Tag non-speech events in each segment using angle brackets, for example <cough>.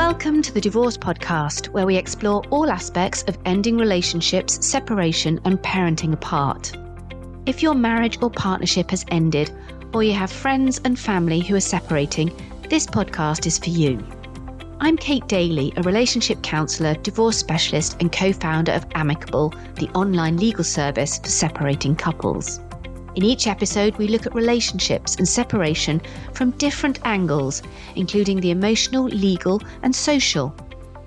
Welcome to the Divorce Podcast, where we explore all aspects of ending relationships, separation, and parenting apart. If your marriage or partnership has ended, or you have friends and family who are separating, this podcast is for you. I'm Kate Daly, a relationship counsellor, divorce specialist, and co founder of Amicable, the online legal service for separating couples. In each episode, we look at relationships and separation from different angles, including the emotional, legal, and social.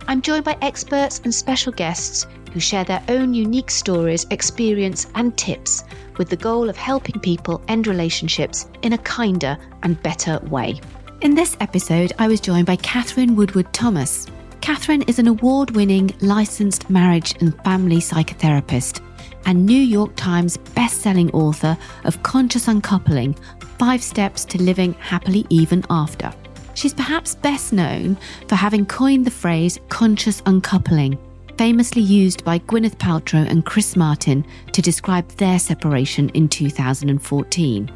I'm joined by experts and special guests who share their own unique stories, experience, and tips with the goal of helping people end relationships in a kinder and better way. In this episode, I was joined by Katherine Woodward Thomas. Katherine is an award winning licensed marriage and family psychotherapist and New York Times best-selling author of Conscious Uncoupling: Five Steps to Living Happily Even After. She's perhaps best known for having coined the phrase conscious uncoupling, famously used by Gwyneth Paltrow and Chris Martin to describe their separation in 2014.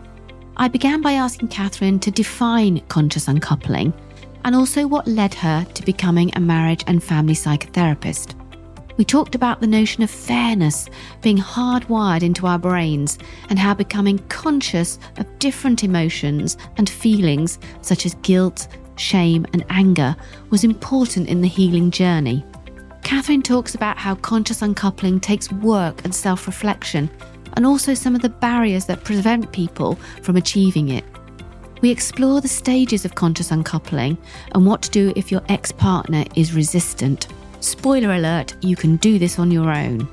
I began by asking Katherine to define conscious uncoupling and also what led her to becoming a marriage and family psychotherapist. We talked about the notion of fairness being hardwired into our brains and how becoming conscious of different emotions and feelings, such as guilt, shame, and anger, was important in the healing journey. Katherine talks about how conscious uncoupling takes work and self reflection, and also some of the barriers that prevent people from achieving it. We explore the stages of conscious uncoupling and what to do if your ex partner is resistant. Spoiler alert, you can do this on your own.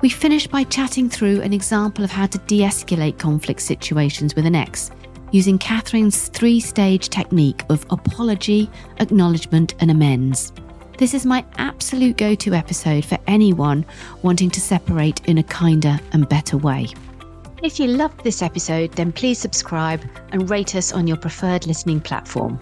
We finish by chatting through an example of how to de escalate conflict situations with an ex using Katherine's three stage technique of apology, acknowledgement, and amends. This is my absolute go to episode for anyone wanting to separate in a kinder and better way. If you loved this episode, then please subscribe and rate us on your preferred listening platform.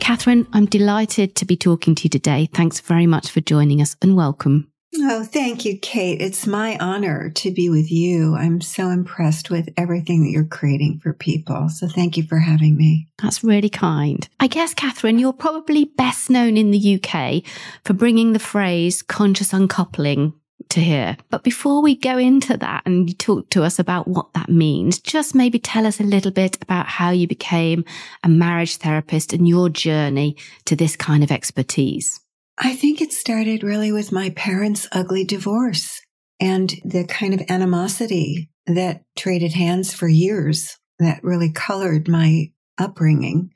Katherine, I'm delighted to be talking to you today. Thanks very much for joining us and welcome. Oh, thank you, Kate. It's my honor to be with you. I'm so impressed with everything that you're creating for people. So thank you for having me. That's really kind. I guess, Katherine, you're probably best known in the UK for bringing the phrase conscious uncoupling to hear. But before we go into that and you talk to us about what that means, just maybe tell us a little bit about how you became a marriage therapist and your journey to this kind of expertise. I think it started really with my parents' ugly divorce and the kind of animosity that traded hands for years that really colored my upbringing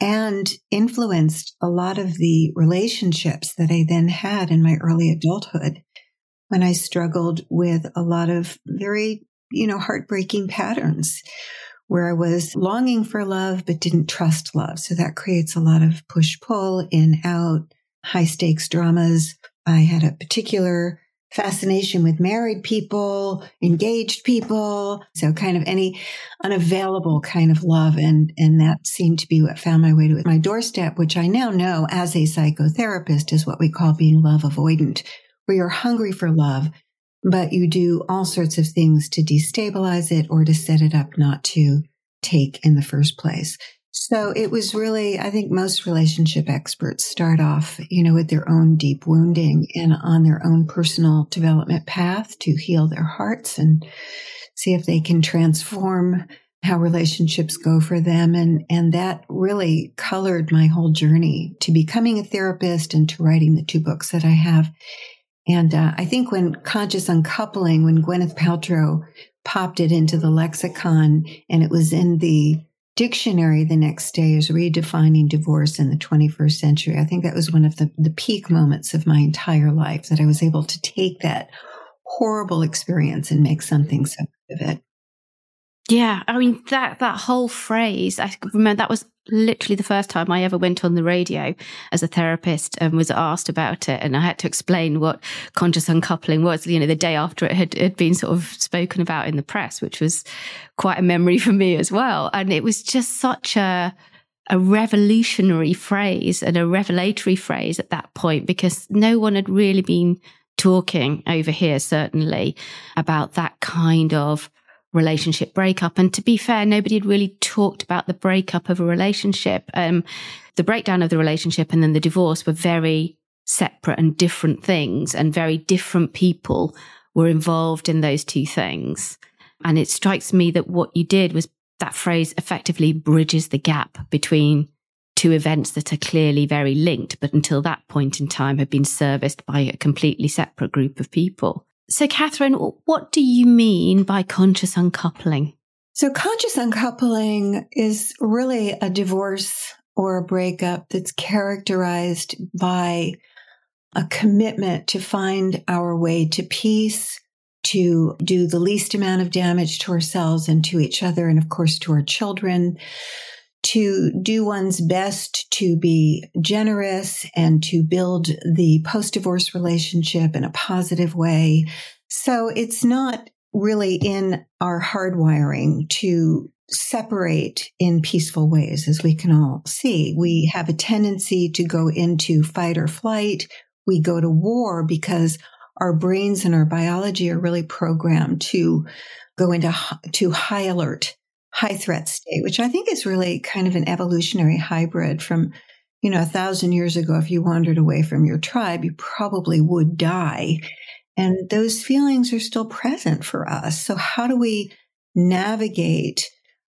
and influenced a lot of the relationships that I then had in my early adulthood when I struggled with a lot of very, you know, heartbreaking patterns where I was longing for love but didn't trust love. So that creates a lot of push pull, in out, high stakes dramas. I had a particular fascination with married people, engaged people. So kind of any unavailable kind of love. And, and that seemed to be what found my way to my doorstep, which I now know as a psychotherapist is what we call being love avoidant, where you're hungry for love, but you do all sorts of things to destabilize it or to set it up not to take in the first place. So it was really, I think most relationship experts start off, you know, with their own deep wounding and on their own personal development path to heal their hearts and see if they can transform how relationships go for them. And, and that really colored my whole journey to becoming a therapist and to writing the two books that I have. And uh, I think when conscious uncoupling, when Gwyneth Paltrow popped it into the lexicon and it was in the dictionary the next day as redefining divorce in the 21st century, I think that was one of the, the peak moments of my entire life that I was able to take that horrible experience and make something so of it. Yeah, I mean that that whole phrase. I remember that was literally the first time I ever went on the radio as a therapist and was asked about it, and I had to explain what conscious uncoupling was. You know, the day after it had, had been sort of spoken about in the press, which was quite a memory for me as well. And it was just such a a revolutionary phrase and a revelatory phrase at that point because no one had really been talking over here, certainly, about that kind of relationship breakup. And to be fair, nobody had really talked about the breakup of a relationship. Um, the breakdown of the relationship and then the divorce were very separate and different things, and very different people were involved in those two things. And it strikes me that what you did was that phrase effectively bridges the gap between two events that are clearly very linked, but until that point in time had been serviced by a completely separate group of people. So, Katherine, what do you mean by conscious uncoupling? So, conscious uncoupling is really a divorce or a breakup that's characterized by a commitment to find our way to peace, to do the least amount of damage to ourselves and to each other, and of course to our children, to do one's best to be generous and to build the post divorce relationship in a positive way. So it's not really in our hardwiring to separate in peaceful ways, as we can all see. We have a tendency to go into fight or flight. We go to war because our brains and our biology are really programmed to go into to high alert high threat state, which I think is really kind of an evolutionary hybrid from, you know, a thousand years ago. If you wandered away from your tribe, you probably would die. And those feelings are still present for us. So how do we navigate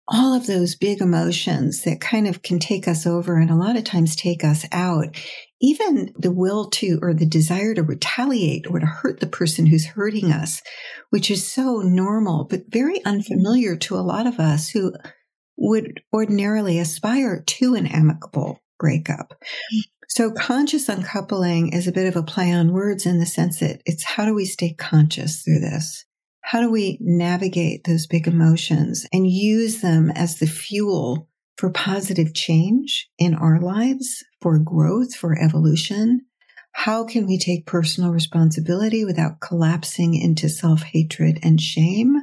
all of those big emotions that kind of can take us over and a lot of times take us out even the will to or the desire to retaliate or to hurt the person who's hurting us, which is so normal, but very unfamiliar to a lot of us who would ordinarily aspire to an amicable breakup. So conscious uncoupling is a bit of a play on words in the sense that it's how do we stay conscious through this? How do we navigate those big emotions and use them as the fuel for positive change in our lives, for growth, for evolution? How can we take personal responsibility without collapsing into self hatred and shame,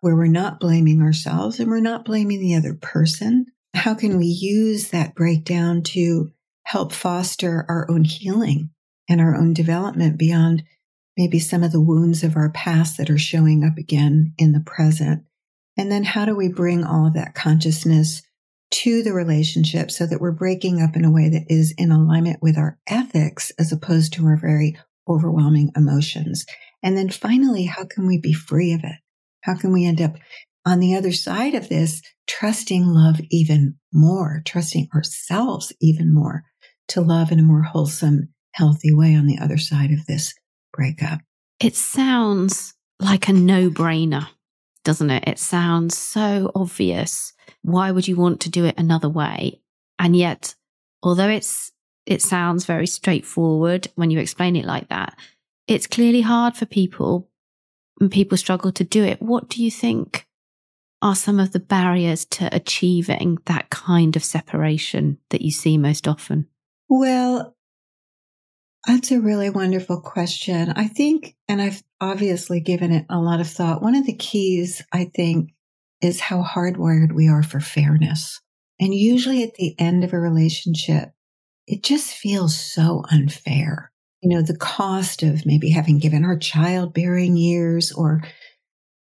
where we're not blaming ourselves and we're not blaming the other person? How can we use that breakdown to help foster our own healing and our own development beyond maybe some of the wounds of our past that are showing up again in the present? And then how do we bring all of that consciousness to the relationship so that we're breaking up in a way that is in alignment with our ethics as opposed to our very overwhelming emotions. And then finally, how can we be free of it? How can we end up on the other side of this, trusting love even more, trusting ourselves even more to love in a more wholesome, healthy way on the other side of this breakup? It sounds like a no brainer, doesn't it? It sounds so obvious why would you want to do it another way? And yet, although it's, it sounds very straightforward when you explain it like that, it's clearly hard for people and people struggle to do it. What do you think are some of the barriers to achieving that kind of separation that you see most often? Well, that's a really wonderful question. I think, and I've obviously given it a lot of thought. One of the keys, I think, is how hardwired we are for fairness. And usually at the end of a relationship, it just feels so unfair. You know, the cost of maybe having given our childbearing years or,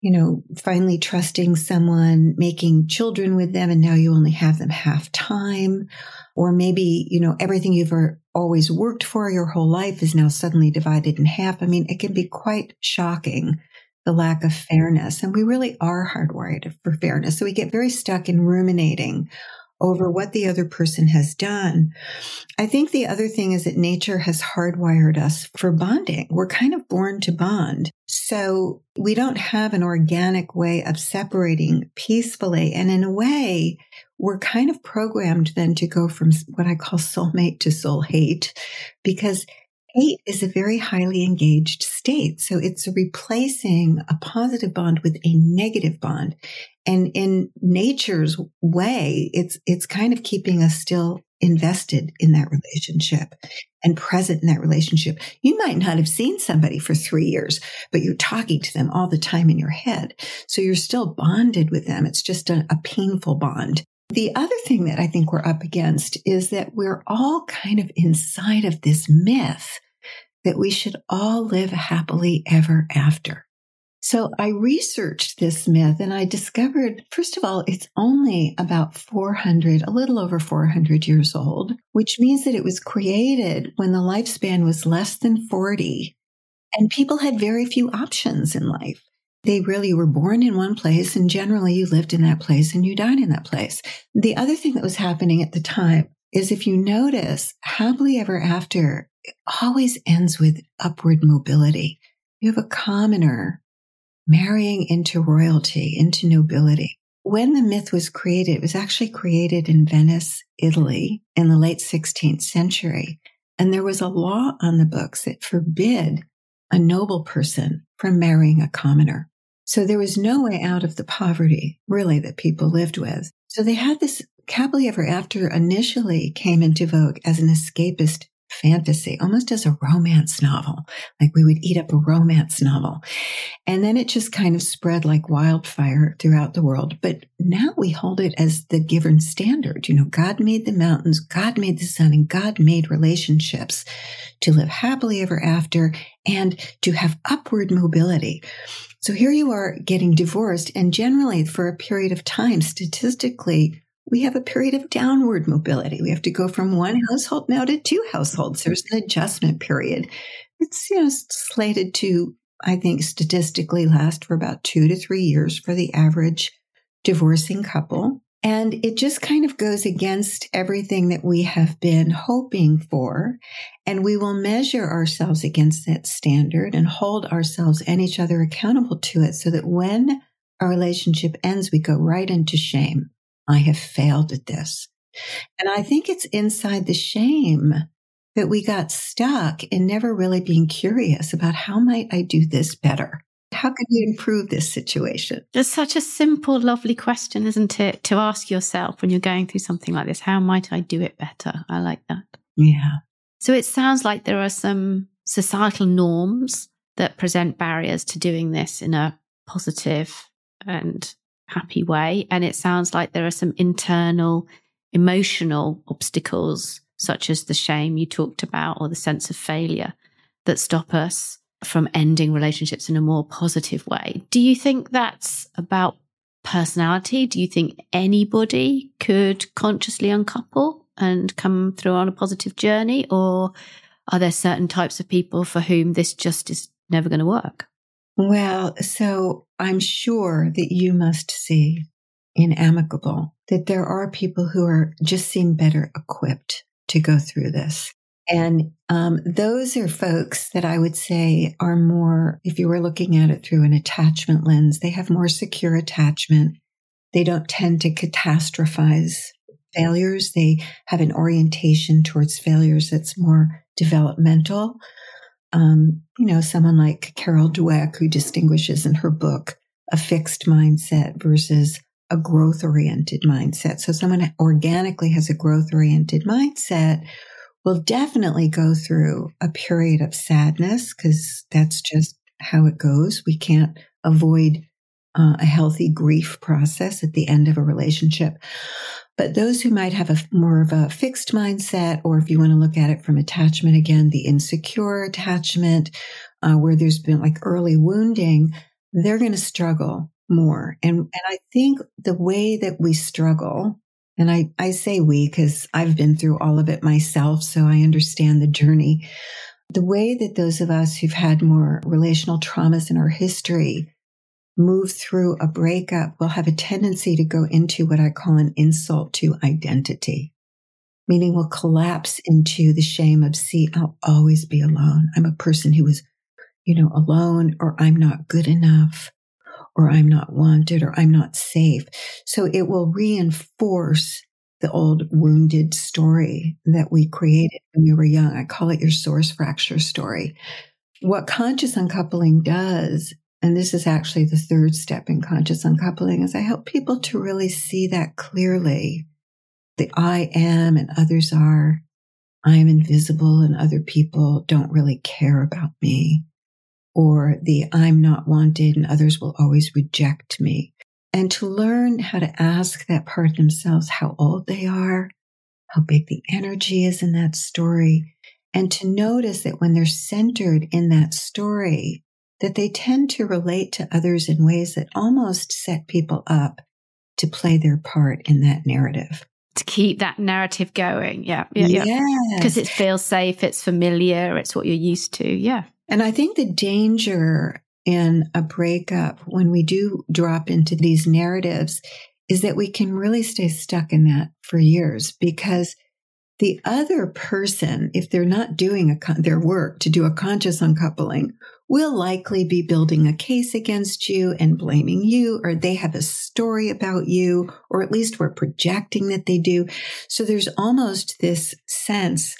you know, finally trusting someone, making children with them, and now you only have them half time. Or maybe, you know, everything you've always worked for your whole life is now suddenly divided in half. I mean, it can be quite shocking the lack of fairness. And we really are hardwired for fairness. So we get very stuck in ruminating over what the other person has done. I think the other thing is that nature has hardwired us for bonding. We're kind of born to bond. So we don't have an organic way of separating peacefully. And in a way, we're kind of programmed then to go from what I call soulmate to soul hate because Hate is a very highly engaged state. So it's replacing a positive bond with a negative bond. And in nature's way, it's, it's kind of keeping us still invested in that relationship and present in that relationship. You might not have seen somebody for three years, but you're talking to them all the time in your head. So you're still bonded with them. It's just a, a painful bond. The other thing that I think we're up against is that we're all kind of inside of this myth that we should all live happily ever after. So I researched this myth and I discovered, first of all, it's only about 400, a little over 400 years old, which means that it was created when the lifespan was less than 40 and people had very few options in life. They really were born in one place and generally you lived in that place and you died in that place. The other thing that was happening at the time is if you notice happily ever after, it always ends with upward mobility. You have a commoner marrying into royalty, into nobility. When the myth was created, it was actually created in Venice, Italy in the late 16th century. And there was a law on the books that forbid a noble person from marrying a commoner. So there was no way out of the poverty, really, that people lived with. So they had this happily ever after initially came into vogue as an escapist fantasy, almost as a romance novel. Like we would eat up a romance novel. And then it just kind of spread like wildfire throughout the world. But now we hold it as the given standard. You know, God made the mountains, God made the sun, and God made relationships to live happily ever after and to have upward mobility. So here you are getting divorced and generally for a period of time, statistically, we have a period of downward mobility. We have to go from one mm-hmm. household now to two households. Mm-hmm. There's an adjustment period. It's you know slated to, I think, statistically last for about two to three years for the average divorcing couple. And it just kind of goes against everything that we have been hoping for. And we will measure ourselves against that standard and hold ourselves and each other accountable to it so that when our relationship ends, we go right into shame. I have failed at this. And I think it's inside the shame that we got stuck in never really being curious about how might I do this better? How could we improve this situation? It's such a simple, lovely question, isn't it? To ask yourself when you're going through something like this, how might I do it better? I like that. Yeah. So it sounds like there are some societal norms that present barriers to doing this in a positive and happy way. And it sounds like there are some internal emotional obstacles, such as the shame you talked about or the sense of failure that stop us from ending relationships in a more positive way. Do you think that's about personality? Do you think anybody could consciously uncouple and come through on a positive journey? Or are there certain types of people for whom this just is never going to work? Well, so I'm sure that you must see in amicable that there are people who are just seem better equipped to go through this. And um, those are folks that I would say are more, if you were looking at it through an attachment lens, they have more secure attachment. They don't tend to catastrophize failures. They have an orientation towards failures that's more developmental. Um, you know, someone like Carol Dweck, who distinguishes in her book a fixed mindset versus a growth oriented mindset. So someone organically has a growth oriented mindset will definitely go through a period of sadness because that's just how it goes. We can't avoid uh, a healthy grief process at the end of a relationship. But those who might have a more of a fixed mindset, or if you want to look at it from attachment again, the insecure attachment, uh, where there's been like early wounding, they're going to struggle more. And, and I think the way that we struggle and I, I say we because I've been through all of it myself, so I understand the journey. The way that those of us who've had more relational traumas in our history move through a breakup will have a tendency to go into what I call an insult to identity, meaning we'll collapse into the shame of, see, I'll always be alone. I'm a person who was, you know, alone or I'm not good enough or I'm not wanted or I'm not safe. So it will reinforce the old wounded story that we created when we were young. I call it your source fracture story. What conscious uncoupling does, and this is actually the third step in conscious uncoupling, is I help people to really see that clearly. The I am and others are. I am invisible and other people don't really care about me or the I'm not wanted and others will always reject me. And to learn how to ask that part of themselves how old they are, how big the energy is in that story, and to notice that when they're centered in that story, that they tend to relate to others in ways that almost set people up to play their part in that narrative. To keep that narrative going. Yeah. Yeah. Because yes. it feels safe, it's familiar, it's what you're used to. Yeah. And I think the danger in a breakup when we do drop into these narratives is that we can really stay stuck in that for years because the other person, if they're not doing a, their work to do a conscious uncoupling, will likely be building a case against you and blaming you, or they have a story about you, or at least we're projecting that they do. So there's almost this sense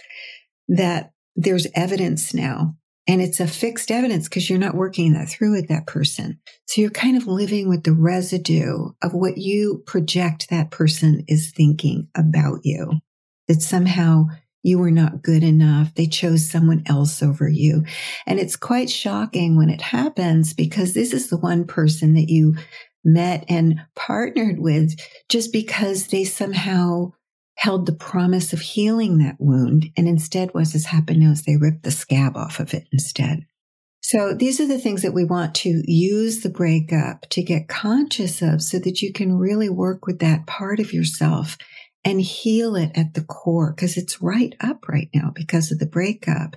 that there's evidence now and it's a fixed evidence because you're not working that through with that person. So you're kind of living with the residue of what you project that person is thinking about you that somehow you were not good enough. They chose someone else over you. And it's quite shocking when it happens because this is the one person that you met and partnered with just because they somehow held the promise of healing that wound. And instead, what has happened now is they ripped the scab off of it instead. So these are the things that we want to use the breakup to get conscious of so that you can really work with that part of yourself and heal it at the core because it's right up right now because of the breakup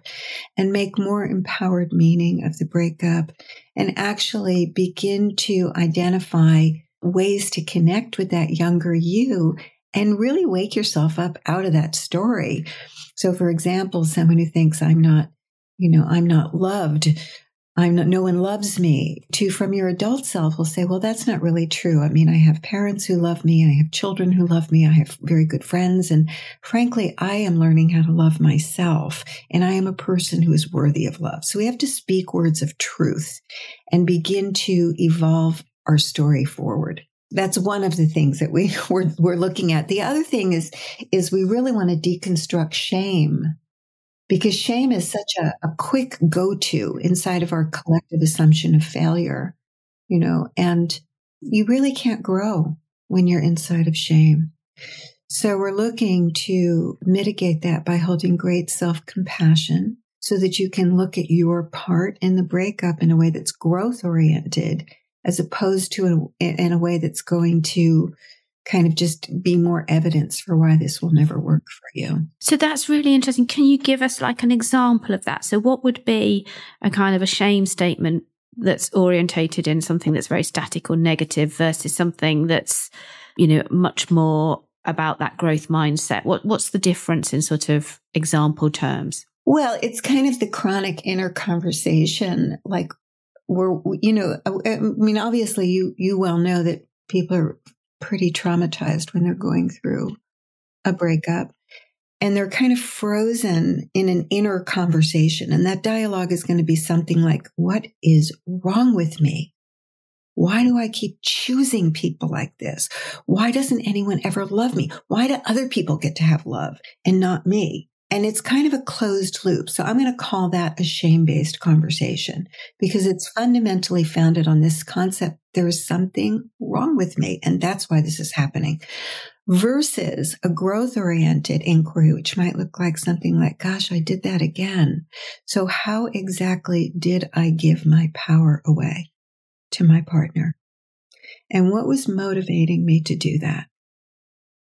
and make more empowered meaning of the breakup and actually begin to identify ways to connect with that younger you and really wake yourself up out of that story. So, for example, someone who thinks I'm not, you know, I'm not loved I'm not, no one loves me to from your adult self will say, well, that's not really true. I mean, I have parents who love me. I have children who love me. I have very good friends. And frankly, I am learning how to love myself and I am a person who is worthy of love. So we have to speak words of truth and begin to evolve our story forward. That's one of the things that we, <laughs> we're, we're looking at. The other thing is, is we really want to deconstruct shame because shame is such a, a quick go to inside of our collective assumption of failure, you know, and you really can't grow when you're inside of shame. So we're looking to mitigate that by holding great self compassion so that you can look at your part in the breakup in a way that's growth oriented as opposed to in a way that's going to kind of just be more evidence for why this will never work for you. So that's really interesting. Can you give us like an example of that? So what would be a kind of a shame statement that's orientated in something that's very static or negative versus something that's, you know, much more about that growth mindset? What what's the difference in sort of example terms? Well, it's kind of the chronic inner conversation like we're you know I mean obviously you you well know that people are pretty traumatized when they're going through a breakup. And they're kind of frozen in an inner conversation. And that dialogue is going to be something like, What is wrong with me? Why do I keep choosing people like this? Why doesn't anyone ever love me? Why do other people get to have love and not me? And it's kind of a closed loop. So I'm going to call that a shame based conversation because it's fundamentally founded on this concept. There is something wrong with me. And that's why this is happening versus a growth oriented inquiry, which might look like something like, gosh, I did that again. So how exactly did I give my power away to my partner? And what was motivating me to do that?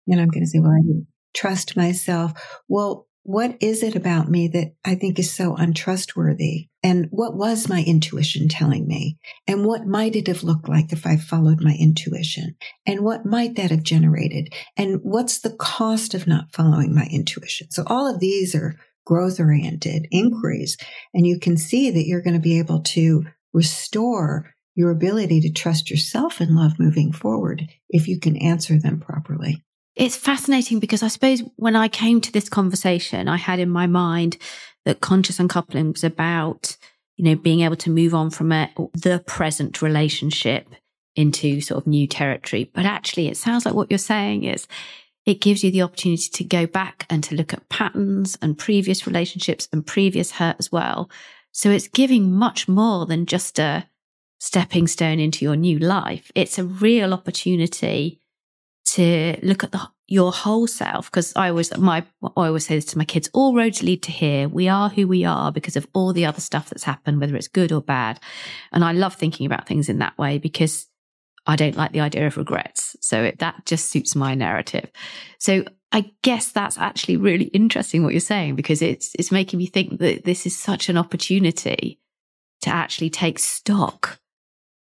And I'm going to say, well, I didn't trust myself. Well, what is it about me that I think is so untrustworthy? And what was my intuition telling me? And what might it have looked like if I followed my intuition? And what might that have generated? And what's the cost of not following my intuition? So all of these are growth oriented inquiries. And you can see that you're going to be able to restore your ability to trust yourself and love moving forward if you can answer them properly it's fascinating because I suppose when I came to this conversation, I had in my mind that conscious uncoupling was about, you know, being able to move on from a, the present relationship into sort of new territory. But actually, it sounds like what you're saying is it gives you the opportunity to go back and to look at patterns and previous relationships and previous hurt as well. So it's giving much more than just a stepping stone into your new life. It's a real opportunity to look at the your whole self because I always my I always say this to my kids all roads lead to here. We are who we are because of all the other stuff that's happened whether it's good or bad. And I love thinking about things in that way because I don't like the idea of regrets. So it, that just suits my narrative. So I guess that's actually really interesting what you're saying because it's it's making me think that this is such an opportunity to actually take stock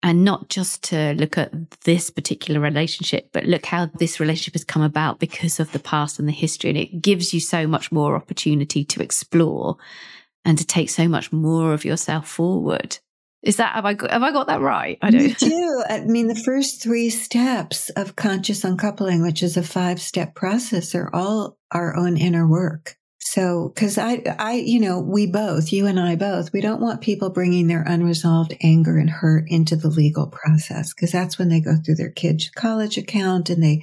and not just to look at this particular relationship, but look how this relationship has come about because of the past and the history. And it gives you so much more opportunity to explore and to take so much more of yourself forward. Is that have I got, have I got that right? I don't. You do. <laughs> I mean, the first three steps of conscious uncoupling, which is a five step process, are all our own inner work. So, cause I, I, you know, we both, you and I both, we don't want people bringing their unresolved anger and hurt into the legal process. Cause that's when they go through their kid's college account and they,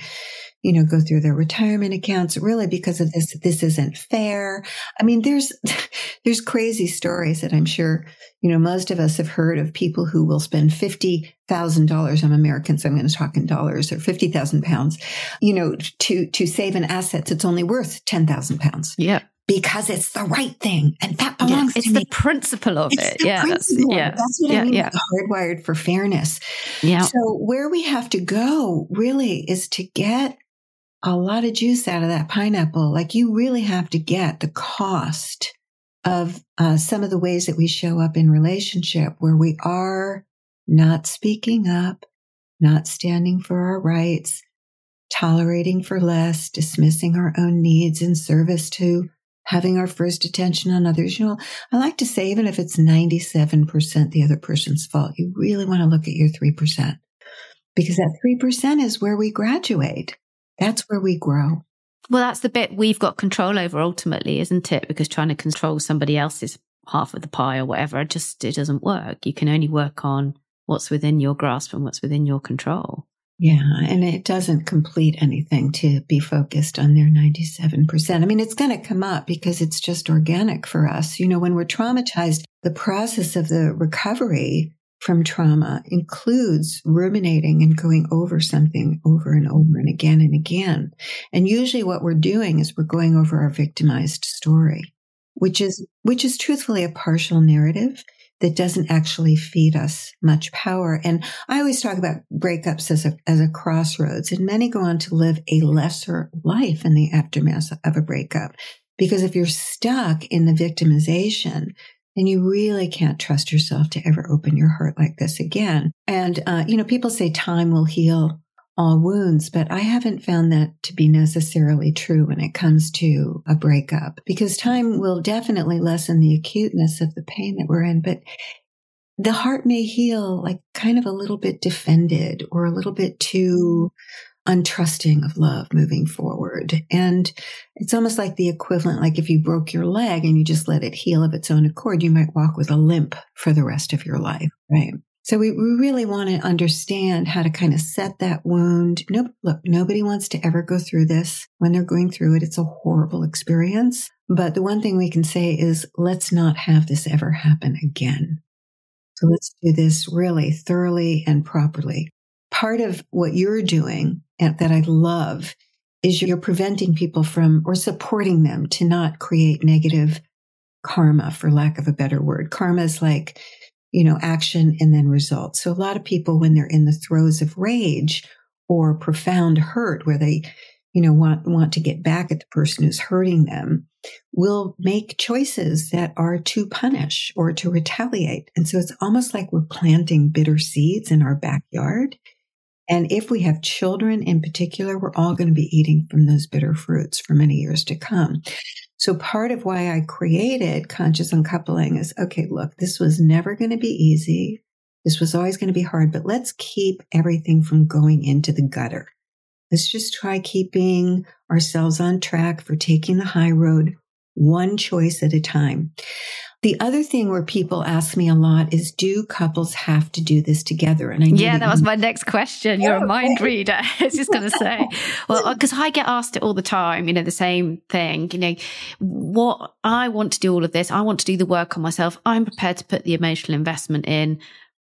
you know, go through their retirement accounts really because of this. This isn't fair. I mean, there's, <laughs> there's crazy stories that I'm sure, you know, most of us have heard of people who will spend $50,000. I'm American, so I'm going to talk in dollars or 50,000 pounds, you know, to, to save an asset that's only worth 10,000 pounds. Yeah because it's the right thing and that belongs yeah, it's the me. principle of it's it. yeah that's, yeah. That's what yeah, i mean yeah. hardwired for fairness. Yeah. So where we have to go really is to get a lot of juice out of that pineapple. Like you really have to get the cost of uh, some of the ways that we show up in relationship where we are not speaking up, not standing for our rights, tolerating for less, dismissing our own needs in service to having our first attention on others. You know, I like to say, even if it's 97% the other person's fault, you really want to look at your 3% because that 3% is where we graduate. That's where we grow. Well, that's the bit we've got control over ultimately, isn't it? Because trying to control somebody else's half of the pie or whatever, just it doesn't work. You can only work on what's within your grasp and what's within your control. Yeah, and it doesn't complete anything to be focused on their 97%. I mean, it's going to come up because it's just organic for us. You know, when we're traumatized, the process of the recovery from trauma includes ruminating and going over something over and over and again and again. And usually what we're doing is we're going over our victimized story, which is, which is truthfully a partial narrative that doesn't actually feed us much power. And I always talk about breakups as a, as a crossroads and many go on to live a lesser life in the aftermath of a breakup. Because if you're stuck in the victimization, then you really can't trust yourself to ever open your heart like this again. And, uh, you know, people say time will heal all wounds, but I haven't found that to be necessarily true when it comes to a breakup because time will definitely lessen the acuteness of the pain that we're in, but the heart may heal like kind of a little bit defended or a little bit too untrusting of love moving forward. And it's almost like the equivalent, like if you broke your leg and you just let it heal of its own accord, you might walk with a limp for the rest of your life, right? So we, we really want to understand how to kind of set that wound. No, look, nobody wants to ever go through this. When they're going through it, it's a horrible experience. But the one thing we can say is let's not have this ever happen again. So let's do this really thoroughly and properly. Part of what you're doing that I love is you're preventing people from or supporting them to not create negative karma, for lack of a better word. Karma is like, you know, action and then results. So a lot of people, when they're in the throes of rage or profound hurt, where they, you know, want, want to get back at the person who's hurting them, will make choices that are to punish or to retaliate. And so it's almost like we're planting bitter seeds in our backyard and if we have children in particular, we're all going to be eating from those bitter fruits for many years to come. So part of why I created conscious uncoupling is, okay, look, this was never going to be easy. This was always going to be hard, but let's keep everything from going into the gutter. Let's just try keeping ourselves on track for taking the high road one choice at a time. The other thing where people ask me a lot is, do couples have to do this together? And I yeah, that, was my next question. You're a oh, mind reader. <laughs> I was just going to say, <laughs> well, uh, because I get asked it all the time. You know, the same thing. You know, what I want to do all of this. I want to do the work on myself. I'm prepared to put the emotional investment in.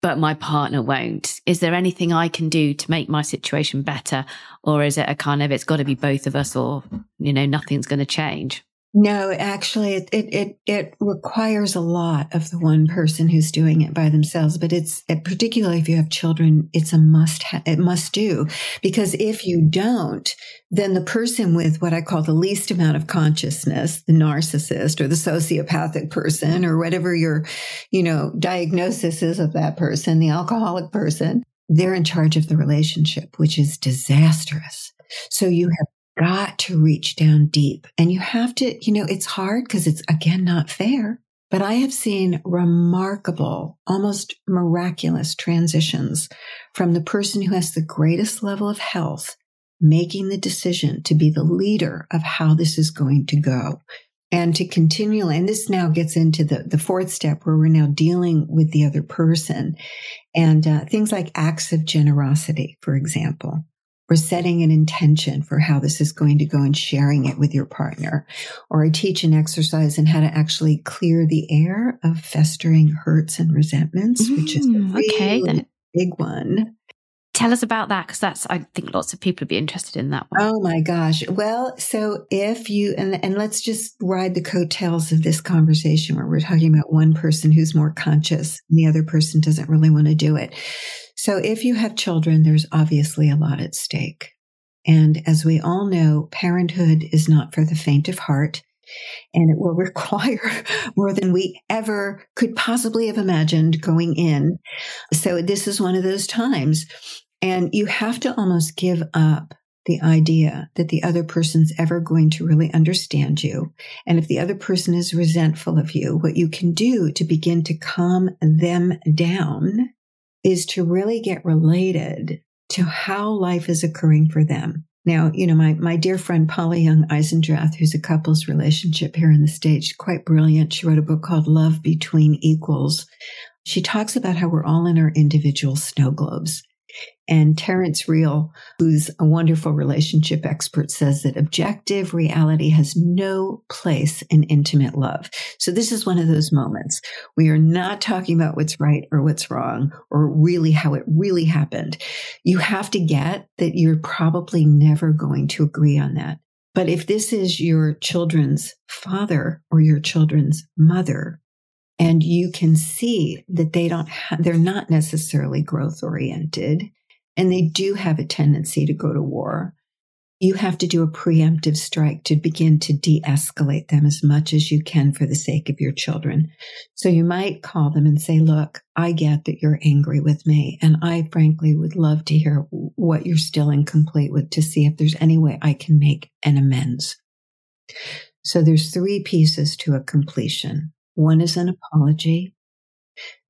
but my partner won't. Is there anything I can do to make my situation better? Or is it a kind of, it's got to be both of us or, you know, nothing's going to change? No, actually, it, it, it, requires a lot of the one person who's doing it by themselves. But it's it, particularly if you have children, it's a must, ha- it must do. Because if you don't, then the person with what I call the least amount of consciousness, the narcissist or the sociopathic person or whatever your, you know, diagnosis is of that person, the alcoholic person, they're in charge of the relationship, which is disastrous. So you have got to reach down deep and you have to, you know, it's hard because it's again not fair. But I have seen remarkable, almost miraculous transitions from the person who has the greatest level of health making the decision to be the leader of how this is going to go and to continually, and this now gets into the, the fourth step where we're now dealing with the other person and uh, things like acts of generosity, for example or setting an intention for how this is going to go and sharing it with your partner. Or I teach an exercise in how to actually clear the air of festering hurts and resentments, mm, which is a mm, really okay, big one. Tell us about that because that's, I think lots of people would be interested in that one. Oh my gosh. Well, so if you, and, and let's just ride the coattails of this conversation where we're talking about one person who's more conscious and the other person doesn't really want to do it. So if you have children, there's obviously a lot at stake. And as we all know, parenthood is not for the faint of heart and it will <laughs> require more than we ever could possibly have imagined going in. So this is one of those times. And you have to almost give up the idea that the other person's ever going to really understand you. And if the other person is resentful of you, what you can do to begin to calm them down is to really get related to how life is occurring for them. Now, you know, my, my dear friend Polly Young Eisendrath, who's a couples relationship here in the States, quite brilliant. She wrote a book called Love Between Equals. She talks about how we're all in our individual snow globes. And Terrence Real, who's a wonderful relationship expert, says that objective reality has no place in intimate love. So this is one of those moments. We are not talking about what's right or what's wrong or really how it really happened. You have to get that you're probably never going to agree on that. But if this is your children's father or your children's mother, and you can see that they don't ha- they're not necessarily growth oriented and they do have a tendency to go to war. You have to do a preemptive strike to begin to de-escalate them as much as you can for the sake of your children. So you might call them and say look i get that you're angry with me and i frankly would love to hear what you're still incomplete with to see if there's any way i can make an amends. So there's three pieces to a completion. One is an apology.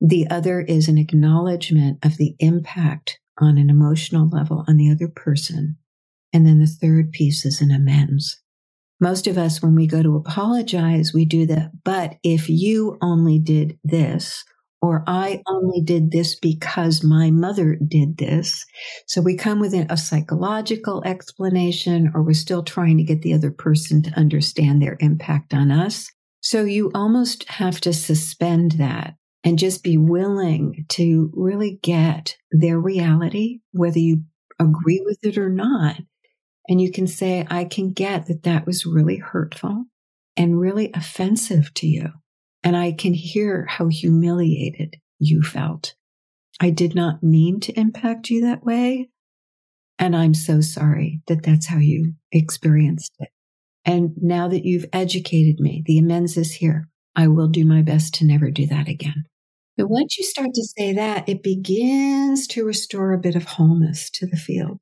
The other is an acknowledgement of the impact on an emotional level on the other person. And then the third piece is an amends. Most of us, when we go to apologize, we do that. But if you only did this, or I only did this because my mother did this. So we come with a psychological explanation, or we're still trying to get the other person to understand their impact on us. So you almost have to suspend that and just be willing to really get their reality, whether you agree with it or not. And you can say, I can get that that was really hurtful and really offensive to you. And I can hear how humiliated you felt. I did not mean to impact you that way. And I'm so sorry that that's how you experienced it. And now that you've educated me, the amends is here. I will do my best to never do that again. But once you start to say that, it begins to restore a bit of wholeness to the field.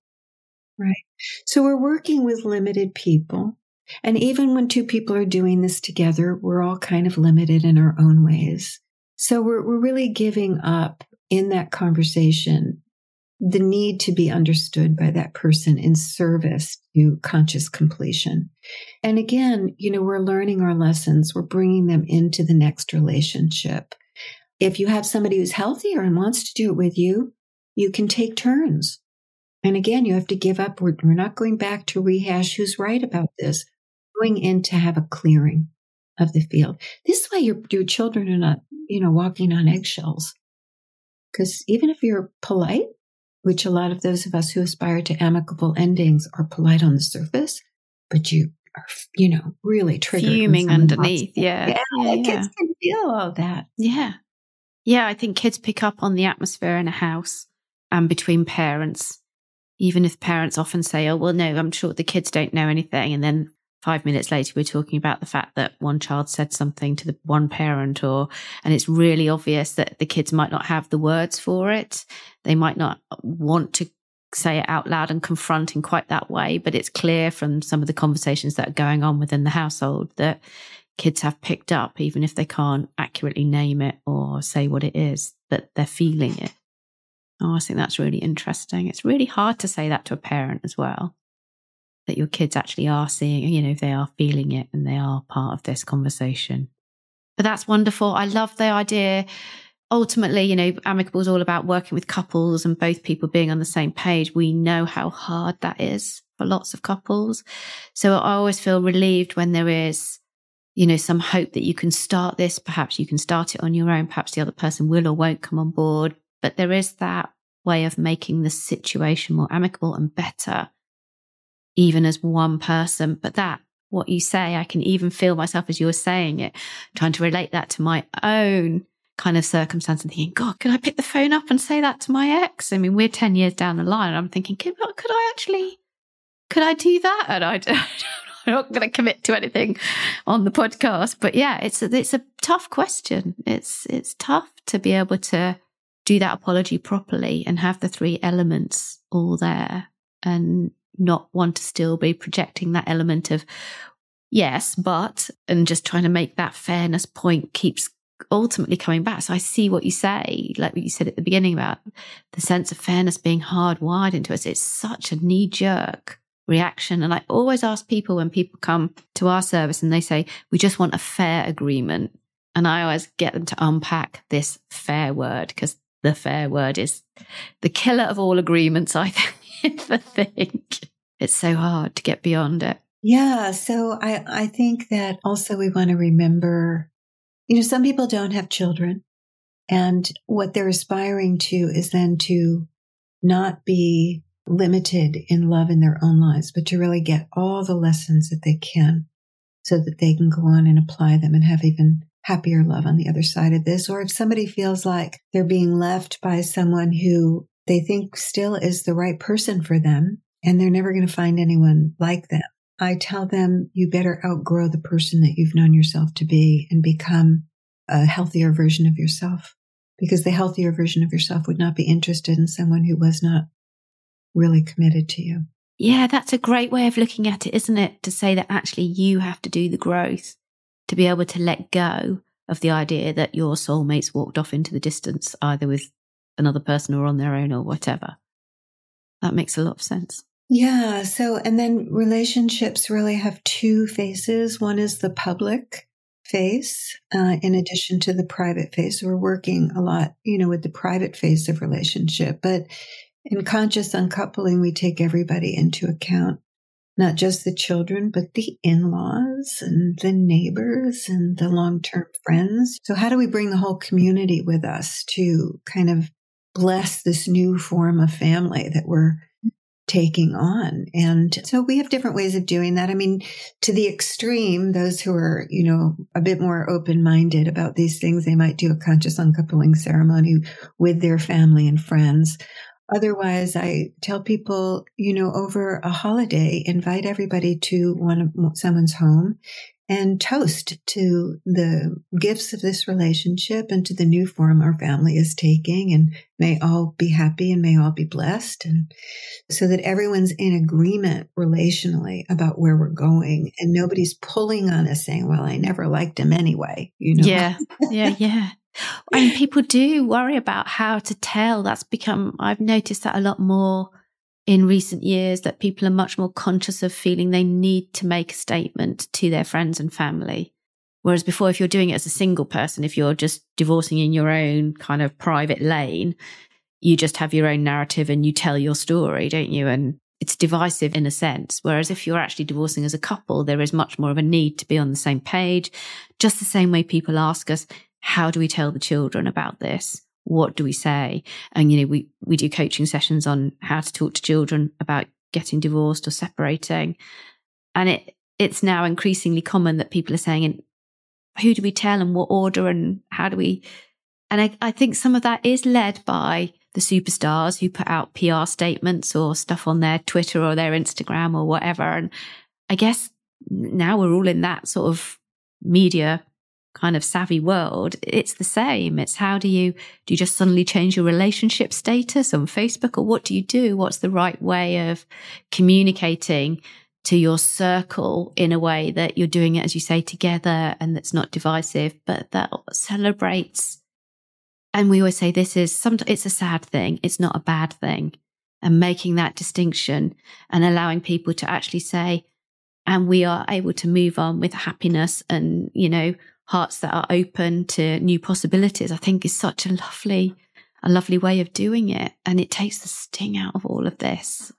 Right. So we're working with limited people. And even when two people are doing this together, we're all kind of limited in our own ways. So we're, we're really giving up in that conversation the need to be understood by that person in service to conscious completion. And again, you know, we're learning our lessons. We're bringing them into the next relationship. If you have somebody who's healthier and wants to do it with you, you can take turns. And again, you have to give up. We're, we're not going back to rehash who's right about this. Going in to have a clearing of the field. This way your, your children are not, you know, walking on eggshells Because even if you're polite, which a lot of those of us who aspire to amicable endings are polite on the surface, but you are, you know, really triggered. Fuming underneath. Yeah. Yeah, yeah. Kids can feel all that. Yeah. Yeah. I think kids pick up on the atmosphere in a house and between parents, even if parents often say, oh, well, no, I'm sure the kids don't know anything. And then five minutes later we're talking about the fact that one child said something to the one parent or and it's really obvious that the kids might not have the words for it. They might not want to say it out loud and confront in quite that way but it's clear from some of the conversations that are going on within the household that kids have picked up even if they can't accurately name it or say what it is that they're feeling it. Oh i think that's really interesting. It's really hard to say that to a parent as well that your kids actually are seeing, you know, if they are feeling it and they are part of this conversation. But that's wonderful. I love the idea. Ultimately, you know, amicable is all about working with couples and both people being on the same page. We know how hard that is for lots of couples. So I always feel relieved when there is, you know, some hope that you can start this. Perhaps you can start it on your own. Perhaps the other person will or won't come on board. But there is that way of making the situation more amicable and better even as one person. But that, what you say, I can even feel myself as you're saying it, trying to relate that to my own kind of circumstance and thinking, God, could I pick the phone up and say that to my ex? I mean, we're 10 years down the line. And I'm thinking, could, could I actually, could I do that? And I, <laughs> don't, I'm not going to commit to anything on the podcast, but yeah, it's a, it's a tough question. It's, it's tough to be able to do that apology properly and have the three elements all there and not want to still be projecting that element of yes, but, and just trying to make that fairness point keeps ultimately coming back. So I see what you say, like what you said at the beginning about the sense of fairness being hardwired into us. It's such a knee jerk reaction. And I always ask people when people come to our service and they say, we just want a fair agreement. And I always get them to unpack this fair word because the fair word is the killer of all agreements, I think. <laughs> I think it's so hard to get beyond it. Yeah. So I, I think that also we want to remember, you know, some people don't have children and what they're aspiring to is then to not be limited in love in their own lives, but to really get all the lessons that they can so that they can go on and apply them and have even happier love on the other side of this. Or if somebody feels like they're being left by someone who they think still is the right person for them and they're never going to find anyone like them. I tell them you better outgrow the person that you've known yourself to be and become a healthier version of yourself because the healthier version of yourself would not be interested in someone who was not really committed to you. Yeah, that's a great way of looking at it, isn't it? To say that actually you have to do the growth to be able to let go of the idea that your soulmates walked off into the distance, either with another person or on their own or whatever. That makes a lot of sense. Yeah. So, and then relationships really have two faces. One is the public face, uh, in addition to the private face. We're working a lot, you know, with the private face of relationship, but in conscious uncoupling, we take everybody into account, not just the children, but the in-laws and the neighbors and the long-term friends. So how do we bring the whole community with us to kind of bless this new form of family that we're taking on. And so we have different ways of doing that. I mean, to the extreme, those who are, you know, a bit more open minded about these things, they might do a conscious uncoupling ceremony with their family and friends. Otherwise, I tell people, you know, over a holiday, invite everybody to one of someone's home and toast to the gifts of this relationship and to the new form our family is taking. And may all be happy and may all be blessed. And so that everyone's in agreement relationally about where we're going. And nobody's pulling on us saying well i never liked him anyway you know? Yeah. Yeah yeah. And people do worry about how to tell. That's become i've noticed that a lot more in recent years that people are much more conscious of feeling they need to make a statement to their friends and family. Whereas before, if you're doing it as a single person, if you're just divorcing in your own kind of private lane, you just have your own narrative and you tell your story, don't you? And it's divisive in a sense. Whereas if you're actually divorcing as a couple, there is much more of a need to be on the same page. Just the same way people ask us, how do we tell the children about this? What do we say? And, you know, we, we do coaching sessions on how to talk to children about getting divorced or separating. And it, it's now increasingly common that people are saying, and who do we tell and what order and how do we? And I, I think some of that is led by the superstars who put out PR statements or stuff on their Twitter or their Instagram or whatever. And I guess now we're all in that sort of media kind of savvy world, it's the same. It's how do you, do you just suddenly change your relationship status on Facebook or what do you do? What's the right way of communicating to your circle in a way that you're doing it, as you say, together and that's not divisive, but that celebrates. And we always say this is some, it's a sad thing. It's not a bad thing. And making that distinction and allowing people to actually say, and we are able to move on with happiness and, you know, hearts that are open to new possibilities, I think is such a lovely, a lovely way of doing it. And it takes the sting out of all of this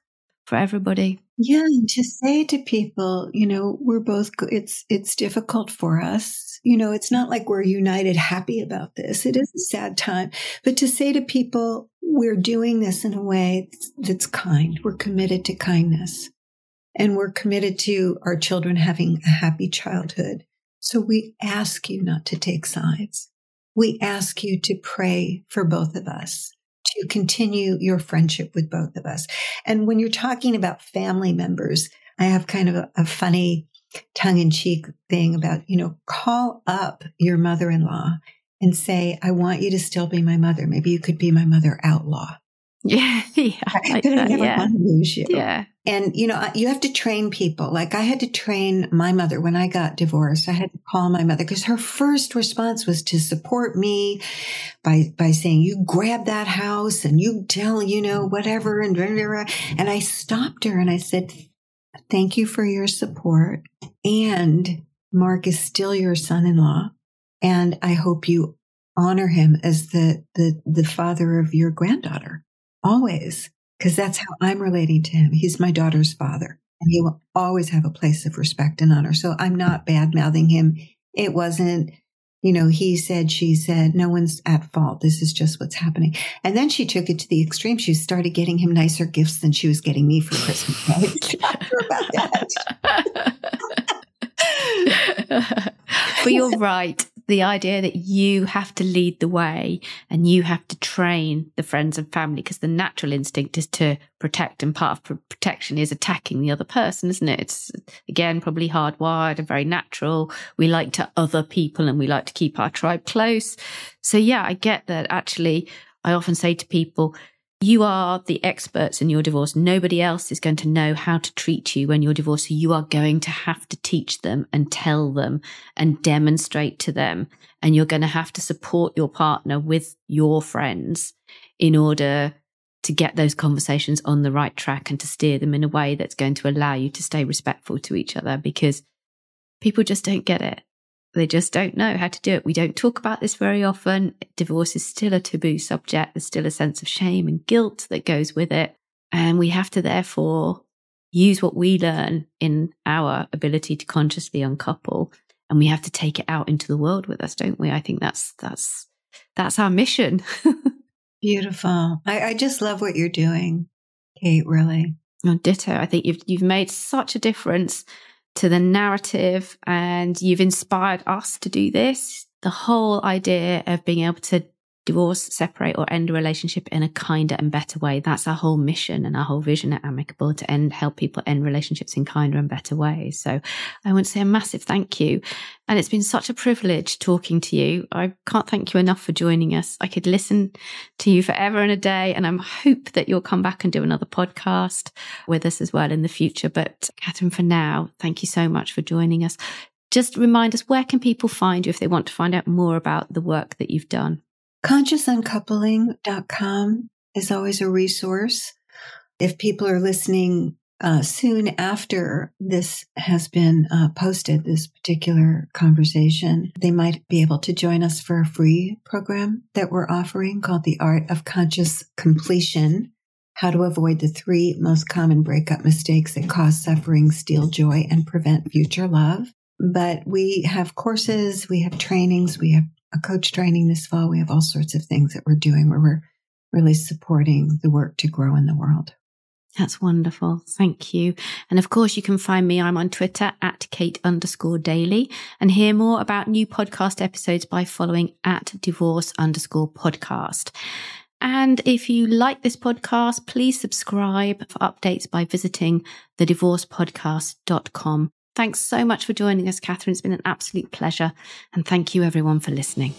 for everybody. Yeah, and to say to people, you know, we're both it's it's difficult for us. You know, it's not like we're united happy about this. It is a sad time, but to say to people we're doing this in a way that's kind. We're committed to kindness. And we're committed to our children having a happy childhood. So we ask you not to take sides. We ask you to pray for both of us, to continue your friendship with both of us. And when you're talking about family members, I have kind of a, a funny tongue in cheek thing about, you know, call up your mother in law and say, I want you to still be my mother. Maybe you could be my mother outlaw. <laughs> Yeah, yeah, like I never yeah. want to lose you. Yeah, and, you know, you have to train people. Like I had to train my mother when I got divorced. I had to call my mother because her first response was to support me by, by saying, you grab that house and you tell, you know, whatever. And, and I stopped her and I said, thank you for your support. And Mark is still your son-in-law. And I hope you honor him as the, the, the father of your granddaughter always because that's how I'm relating to him. He's my daughter's father and he will always have a place of respect and honor. So I'm not bad mouthing him. It wasn't, you know, he said, she said, no one's at fault. This is just what's happening. And then she took it to the extreme. She started getting him nicer gifts than she was getting me for Christmas. <laughs> about that. <laughs> but you're right the idea that you have to lead the way and you have to train the friends and family because the natural instinct is to protect and part of protection is attacking the other person, isn't it? It's again, probably hardwired and very natural. We like to other people and we like to keep our tribe close. So yeah, I get that actually. I often say to people, you are the experts in your divorce. Nobody else is going to know how to treat you when you're divorced. You are going to have to teach them and tell them and demonstrate to them. And you're going to have to support your partner with your friends in order to get those conversations on the right track and to steer them in a way that's going to allow you to stay respectful to each other because people just don't get it. They just don't know how to do it. We don't talk about this very often. Divorce is still a taboo subject. There's still a sense of shame and guilt that goes with it. And we have to therefore use what we learn in our ability to consciously uncouple and we have to take it out into the world with us, don't we? I think that's, that's, that's our mission. <laughs> Beautiful. I, I just love what you're doing, Kate, really. Oh, ditto. I think you've, you've made such a difference to the narrative and you've inspired us to do this. The whole idea of being able to divorce, separate, or end a relationship in a kinder and better way. That's our whole mission and our whole vision at Amicable to end, help people end relationships in kinder and better ways. So I want to say a massive thank you. And it's been such a privilege talking to you. I can't thank you enough for joining us. I could listen to you forever and a day. And I hope that you'll come back and do another podcast with us as well in the future. But Katherine, for now, thank you so much for joining us. Just remind us, where can people find you if they want to find out more about the work that you've done? consciousuncoupling.com is always a resource. If people are listening uh, soon after this has been uh, posted, this particular conversation, they might be able to join us for a free program that we're offering called The Art of Conscious Completion How to Avoid the Three Most Common Breakup Mistakes That Cause Suffering, Steal Joy, and Prevent Future Love. But we have courses, we have trainings, we have a coach training this fall. We have all sorts of things that we're doing where we're really supporting the work to grow in the world. That's wonderful. Thank you. And of course, you can find me. I'm on Twitter at Kate underscore Daly and hear more about new podcast episodes by following at divorce underscore podcast. And if you like this podcast, please subscribe for updates by visiting thedivorcepodcast.com. Thanks so much for joining us, Katherine. It's been an absolute pleasure. And thank you everyone for listening.